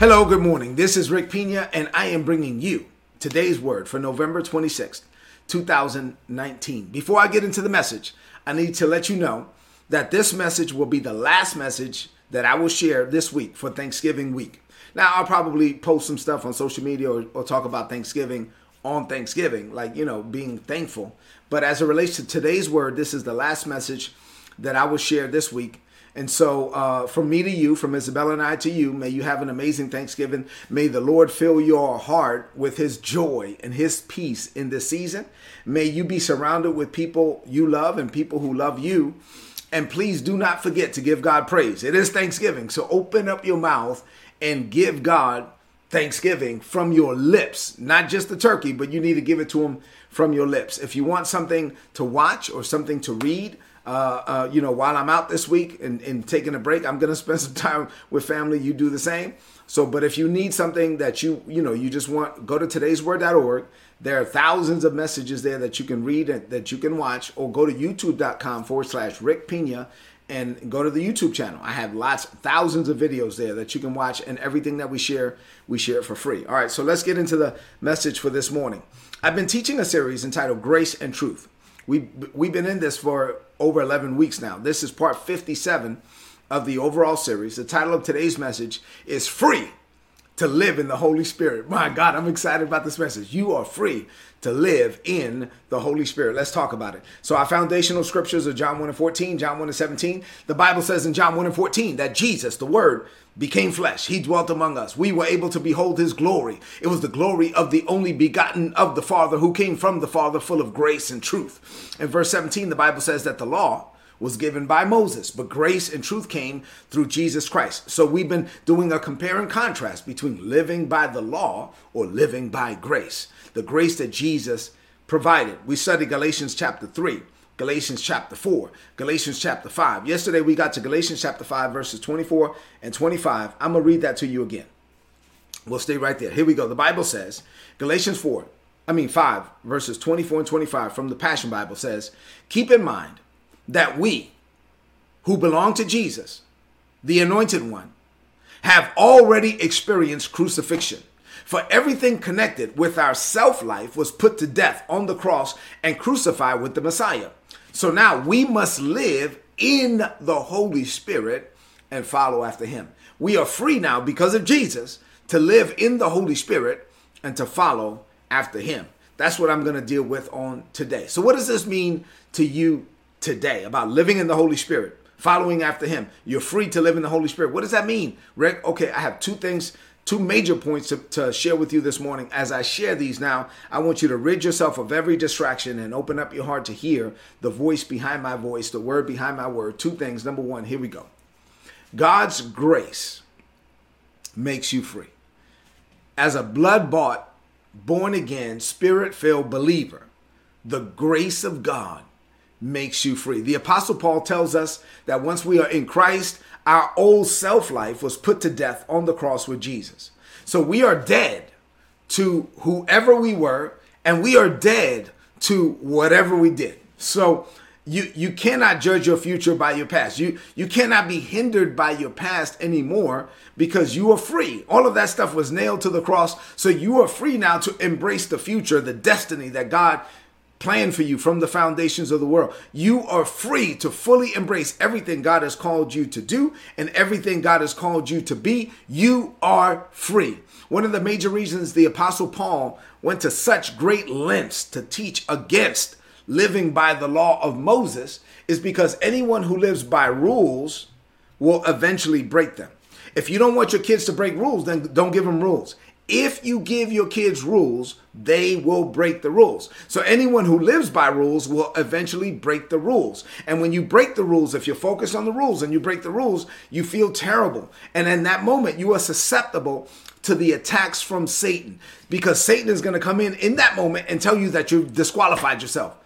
Hello, good morning. This is Rick Pina, and I am bringing you today's word for November 26th, 2019. Before I get into the message, I need to let you know that this message will be the last message that I will share this week for Thanksgiving week. Now, I'll probably post some stuff on social media or, or talk about Thanksgiving on Thanksgiving, like, you know, being thankful. But as it relates to today's word, this is the last message that I will share this week and so, uh, from me to you, from Isabella and I to you, may you have an amazing Thanksgiving. May the Lord fill your heart with His joy and His peace in this season. May you be surrounded with people you love and people who love you. And please do not forget to give God praise. It is Thanksgiving. So, open up your mouth and give God thanksgiving from your lips, not just the turkey, but you need to give it to Him from your lips. If you want something to watch or something to read, uh, uh, you know, while I'm out this week and, and taking a break, I'm going to spend some time with family. You do the same. So, but if you need something that you, you know, you just want, go to today'sword.org. There are thousands of messages there that you can read and that you can watch, or go to youtube.com forward slash Rick Pina and go to the YouTube channel. I have lots, thousands of videos there that you can watch, and everything that we share, we share it for free. All right, so let's get into the message for this morning. I've been teaching a series entitled Grace and Truth. We we've been in this for over 11 weeks now. This is part 57 of the overall series. The title of today's message is Free to Live in the Holy Spirit. My God, I'm excited about this message. You are free to live in the Holy Spirit. Let's talk about it. So, our foundational scriptures are John 1 and 14, John 1 and 17. The Bible says in John 1 and 14 that Jesus, the Word, became flesh. He dwelt among us. We were able to behold his glory. It was the glory of the only begotten of the Father who came from the Father, full of grace and truth. In verse 17, the Bible says that the law was given by Moses, but grace and truth came through Jesus Christ. So we've been doing a compare and contrast between living by the law or living by grace, the grace that Jesus provided. We studied Galatians chapter 3. Galatians chapter 4, Galatians chapter 5. Yesterday we got to Galatians chapter 5, verses 24 and 25. I'm going to read that to you again. We'll stay right there. Here we go. The Bible says, Galatians 4, I mean 5, verses 24 and 25 from the Passion Bible says, Keep in mind that we who belong to Jesus, the anointed one, have already experienced crucifixion. For everything connected with our self life was put to death on the cross and crucified with the Messiah. So now we must live in the Holy Spirit and follow after him. We are free now because of Jesus to live in the Holy Spirit and to follow after him. That's what I'm going to deal with on today. So, what does this mean to you today about living in the Holy Spirit, following after Him. You're free to live in the Holy Spirit. What does that mean, Rick? Okay, I have two things, two major points to, to share with you this morning. As I share these now, I want you to rid yourself of every distraction and open up your heart to hear the voice behind my voice, the word behind my word. Two things. Number one, here we go. God's grace makes you free. As a blood bought, born again, spirit filled believer, the grace of God makes you free. The Apostle Paul tells us that once we are in Christ, our old self life was put to death on the cross with Jesus. So we are dead to whoever we were, and we are dead to whatever we did. So you you cannot judge your future by your past. You you cannot be hindered by your past anymore because you are free. All of that stuff was nailed to the cross, so you are free now to embrace the future, the destiny that God plan for you from the foundations of the world. You are free to fully embrace everything God has called you to do and everything God has called you to be. You are free. One of the major reasons the Apostle Paul went to such great lengths to teach against living by the law of Moses is because anyone who lives by rules will eventually break them. If you don't want your kids to break rules, then don't give them rules. If you give your kids rules, they will break the rules. So anyone who lives by rules will eventually break the rules. And when you break the rules, if you're focused on the rules and you break the rules, you feel terrible. And in that moment, you are susceptible to the attacks from Satan because Satan is going to come in in that moment and tell you that you've disqualified yourself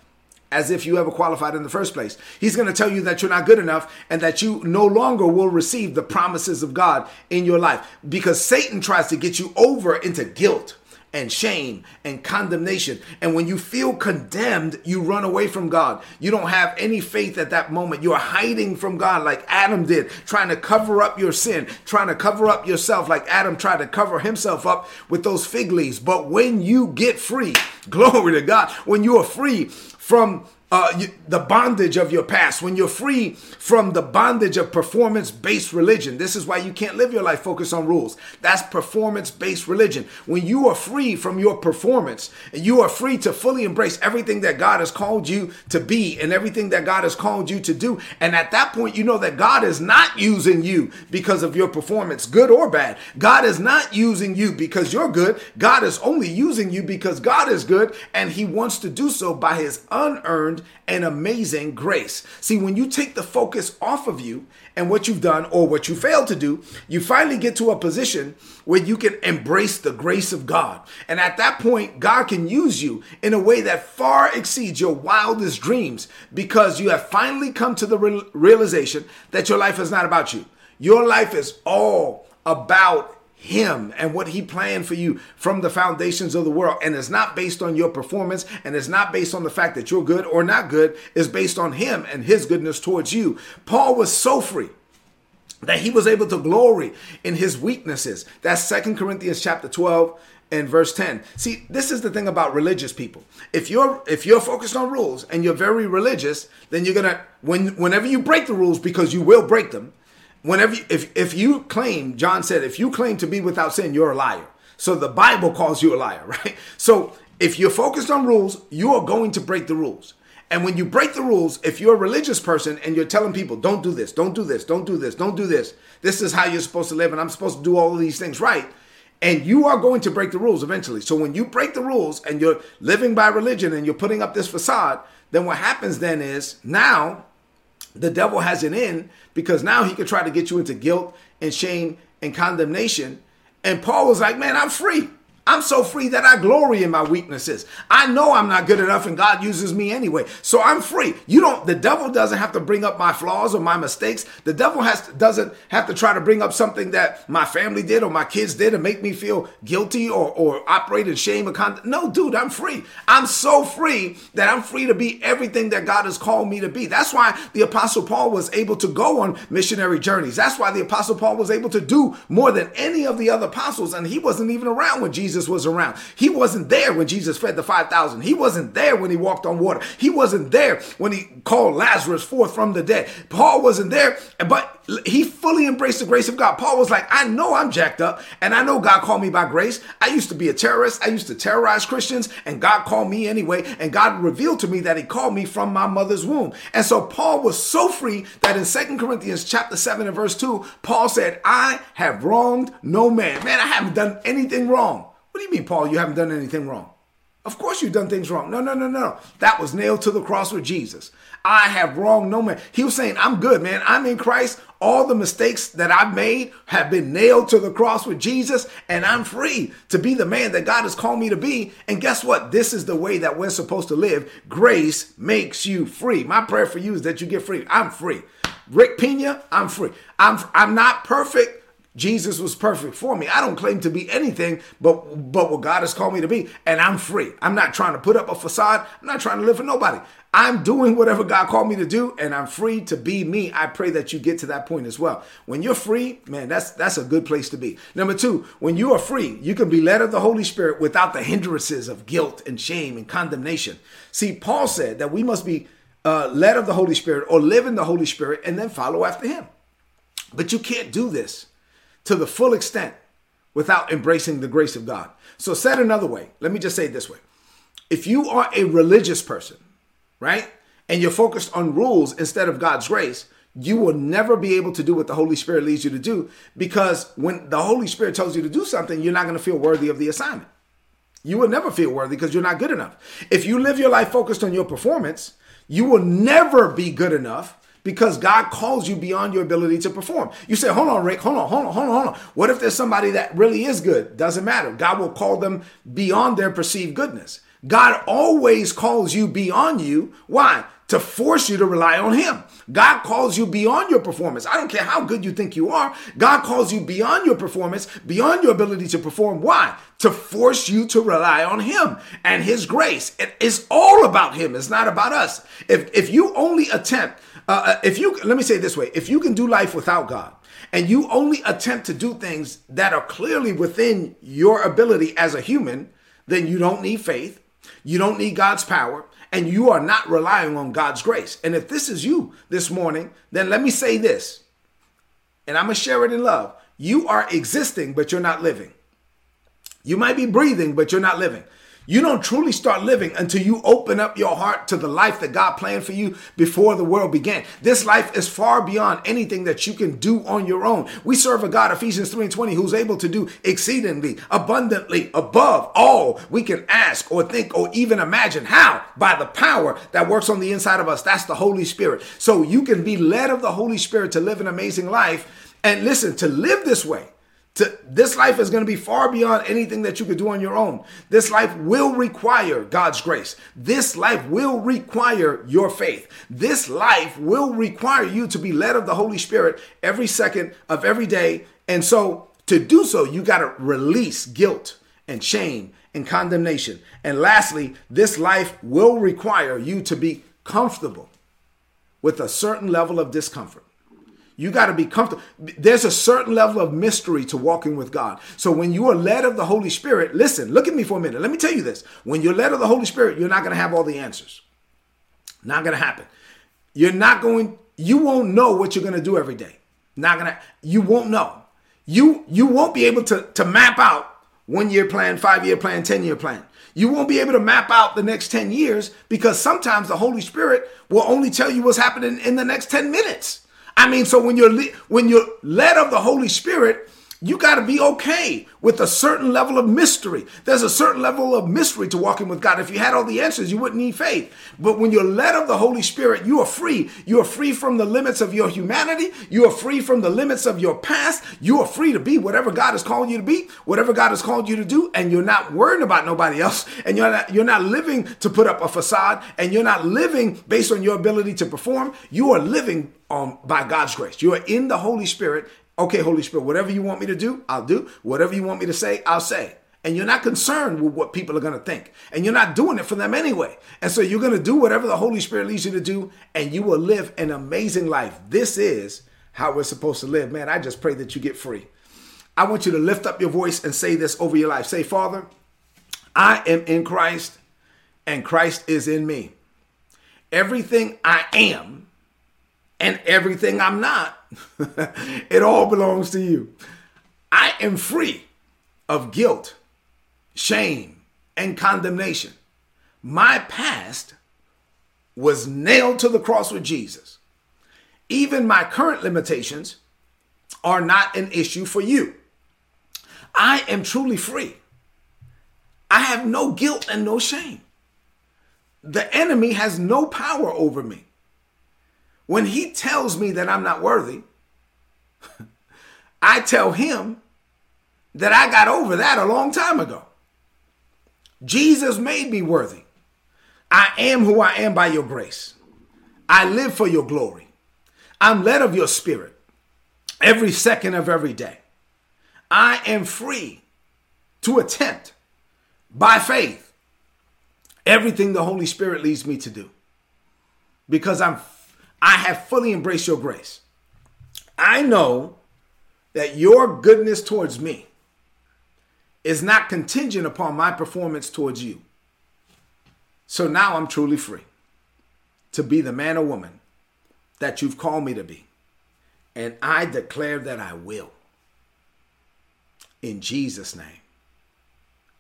as if you ever qualified in the first place. He's going to tell you that you're not good enough and that you no longer will receive the promises of God in your life because Satan tries to get you over into guilt and shame and condemnation. And when you feel condemned, you run away from God. You don't have any faith at that moment. You're hiding from God like Adam did, trying to cover up your sin, trying to cover up yourself like Adam tried to cover himself up with those fig leaves. But when you get free, glory to God, when you are free from uh, you, the bondage of your past, when you're free from the bondage of performance based religion. This is why you can't live your life focused on rules. That's performance based religion. When you are free from your performance, and you are free to fully embrace everything that God has called you to be and everything that God has called you to do. And at that point, you know that God is not using you because of your performance, good or bad. God is not using you because you're good. God is only using you because God is good and He wants to do so by His unearned and amazing grace. See, when you take the focus off of you and what you've done or what you failed to do, you finally get to a position where you can embrace the grace of God. And at that point, God can use you in a way that far exceeds your wildest dreams because you have finally come to the realization that your life is not about you. Your life is all about him and what he planned for you from the foundations of the world. And it's not based on your performance and it's not based on the fact that you're good or not good. It's based on him and his goodness towards you. Paul was so free that he was able to glory in his weaknesses. That's Second corinthians chapter 12 and verse 10 see this is the thing about religious people. If you're if you're focused on rules and you're very religious then you're gonna when whenever you break the rules because you will break them whenever you, if if you claim John said if you claim to be without sin you're a liar. So the Bible calls you a liar, right? So if you're focused on rules, you are going to break the rules. And when you break the rules, if you're a religious person and you're telling people, don't do this, don't do this, don't do this, don't do this, this is how you're supposed to live, and I'm supposed to do all of these things right, and you are going to break the rules eventually. So when you break the rules and you're living by religion and you're putting up this facade, then what happens then is now the devil has an in because now he can try to get you into guilt and shame and condemnation. And Paul was like, man, I'm free. I'm so free that I glory in my weaknesses. I know I'm not good enough and God uses me anyway. So I'm free. You don't the devil doesn't have to bring up my flaws or my mistakes. The devil has to, doesn't have to try to bring up something that my family did or my kids did and make me feel guilty or or operate in shame or con- No, dude, I'm free. I'm so free that I'm free to be everything that God has called me to be. That's why the apostle Paul was able to go on missionary journeys. That's why the apostle Paul was able to do more than any of the other apostles and he wasn't even around when Jesus Jesus was around. He wasn't there when Jesus fed the 5,000. He wasn't there when he walked on water. He wasn't there when he called Lazarus forth from the dead. Paul wasn't there, but he fully embraced the grace of God. Paul was like, I know I'm jacked up and I know God called me by grace. I used to be a terrorist. I used to terrorize Christians and God called me anyway. And God revealed to me that he called me from my mother's womb. And so Paul was so free that in Second Corinthians chapter 7 and verse 2, Paul said, I have wronged no man. Man, I haven't done anything wrong. Do you mean, Paul? You haven't done anything wrong. Of course you've done things wrong. No, no, no, no. That was nailed to the cross with Jesus. I have wronged no man. He was saying, I'm good, man. I'm in Christ. All the mistakes that I've made have been nailed to the cross with Jesus, and I'm free to be the man that God has called me to be. And guess what? This is the way that we're supposed to live. Grace makes you free. My prayer for you is that you get free. I'm free. Rick Pina, I'm free. I'm I'm not perfect. Jesus was perfect for me. I don't claim to be anything but but what God has called me to be, and I'm free. I'm not trying to put up a facade. I'm not trying to live for nobody. I'm doing whatever God called me to do, and I'm free to be me. I pray that you get to that point as well. When you're free, man, that's that's a good place to be. Number two, when you are free, you can be led of the Holy Spirit without the hindrances of guilt and shame and condemnation. See, Paul said that we must be uh, led of the Holy Spirit or live in the Holy Spirit and then follow after Him. But you can't do this to the full extent without embracing the grace of God. So, said another way, let me just say it this way if you are a religious person, right, and you're focused on rules instead of God's grace, you will never be able to do what the Holy Spirit leads you to do because when the Holy Spirit tells you to do something, you're not going to feel worthy of the assignment. You will never feel worthy because you're not good enough. If you live your life focused on your performance, you will never be good enough because God calls you beyond your ability to perform. You say, hold on, Rick, hold on, hold on, hold on, hold on. What if there's somebody that really is good? Doesn't matter. God will call them beyond their perceived goodness. God always calls you beyond you. Why? to force you to rely on Him. God calls you beyond your performance. I don't care how good you think you are. God calls you beyond your performance, beyond your ability to perform. Why? To force you to rely on Him and His grace. It is all about Him. It's not about us. If if you only attempt, uh, uh if you let me say it this way, if you can do life without God, and you only attempt to do things that are clearly within your ability as a human, then you don't need faith. You don't need God's power and you are not relying on God's grace. And if this is you this morning, then let me say this, and I'm to share it in love. You are existing, but you're not living. You might be breathing, but you're not living. You don't truly start living until you open up your heart to the life that God planned for you before the world began. This life is far beyond anything that you can do on your own. We serve a God, Ephesians 3 and 20, who's able to do exceedingly, abundantly, above all we can ask or think or even imagine. How? By the power that works on the inside of us. That's the Holy Spirit. So you can be led of the Holy Spirit to live an amazing life. And listen, to live this way to, this life is going to be far beyond anything that you could do on your own. This life will require God's grace. This life will require your faith. This life will require you to be led of the Holy Spirit every second of every day. And so to do so, you got to release guilt and shame and condemnation. And lastly, this life will require you to be comfortable with a certain level of discomfort. You got to be comfortable. There's a certain level of mystery to walking with God. So when you are led of the Holy Spirit, listen, look at me for a minute. Let me tell you this. When you're led of the Holy Spirit, you're not going to have all the answers. Not going to happen. You're not going, you won't know what you're going to do every day. Not going to, you won't know. You, you won't be able to, to map out one year plan, five year plan, 10 year plan. You won't be able to map out the next 10 years because sometimes the Holy Spirit will only tell you what's happening in the next 10 minutes. I mean, so when you're when you're led of the Holy Spirit, you got to be okay with a certain level of mystery. There's a certain level of mystery to walking with God. If you had all the answers, you wouldn't need faith. But when you're led of the Holy Spirit, you are free. You are free from the limits of your humanity. You are free from the limits of your past. You are free to be whatever God has called you to be, whatever God has called you to do, and you're not worrying about nobody else. And you're not you're not living to put up a facade, and you're not living based on your ability to perform. You are living um, by God's grace. You are in the Holy Spirit Okay, Holy Spirit, whatever you want me to do, I'll do. Whatever you want me to say, I'll say. And you're not concerned with what people are going to think. And you're not doing it for them anyway. And so you're going to do whatever the Holy Spirit leads you to do, and you will live an amazing life. This is how we're supposed to live. Man, I just pray that you get free. I want you to lift up your voice and say this over your life. Say, Father, I am in Christ, and Christ is in me. Everything I am and everything I'm not, it all belongs to you. I am free of guilt, shame, and condemnation. My past was nailed to the cross with Jesus. Even my current limitations are not an issue for you. I am truly free. I have no guilt and no shame. The enemy has no power over me. When he tells me that I'm not worthy, I tell him that I got over that a long time ago. Jesus made me worthy. I am who I am by your grace. I live for your glory. I'm led of your spirit every second of every day. I am free to attempt by faith everything the Holy Spirit leads me to do because I'm I have fully embraced your grace. I know that your goodness towards me is not contingent upon my performance towards you. So now I'm truly free to be the man or woman that you've called me to be. And I declare that I will. In Jesus' name,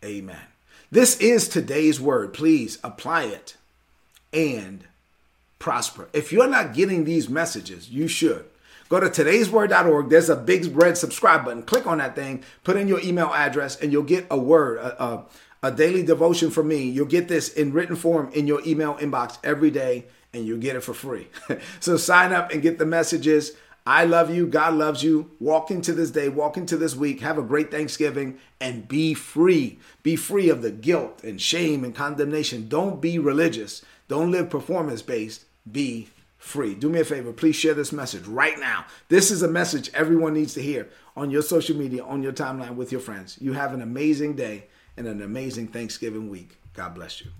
amen. This is today's word. Please apply it and prosper. If you're not getting these messages, you should. Go to today'sword.org. There's a big red subscribe button. Click on that thing, put in your email address, and you'll get a word, a, a, a daily devotion from me. You'll get this in written form in your email inbox every day, and you'll get it for free. so sign up and get the messages. I love you. God loves you. Walk into this day, walk into this week. Have a great Thanksgiving and be free. Be free of the guilt and shame and condemnation. Don't be religious. Don't live performance based be free. Do me a favor, please share this message right now. This is a message everyone needs to hear on your social media, on your timeline with your friends. You have an amazing day and an amazing Thanksgiving week. God bless you.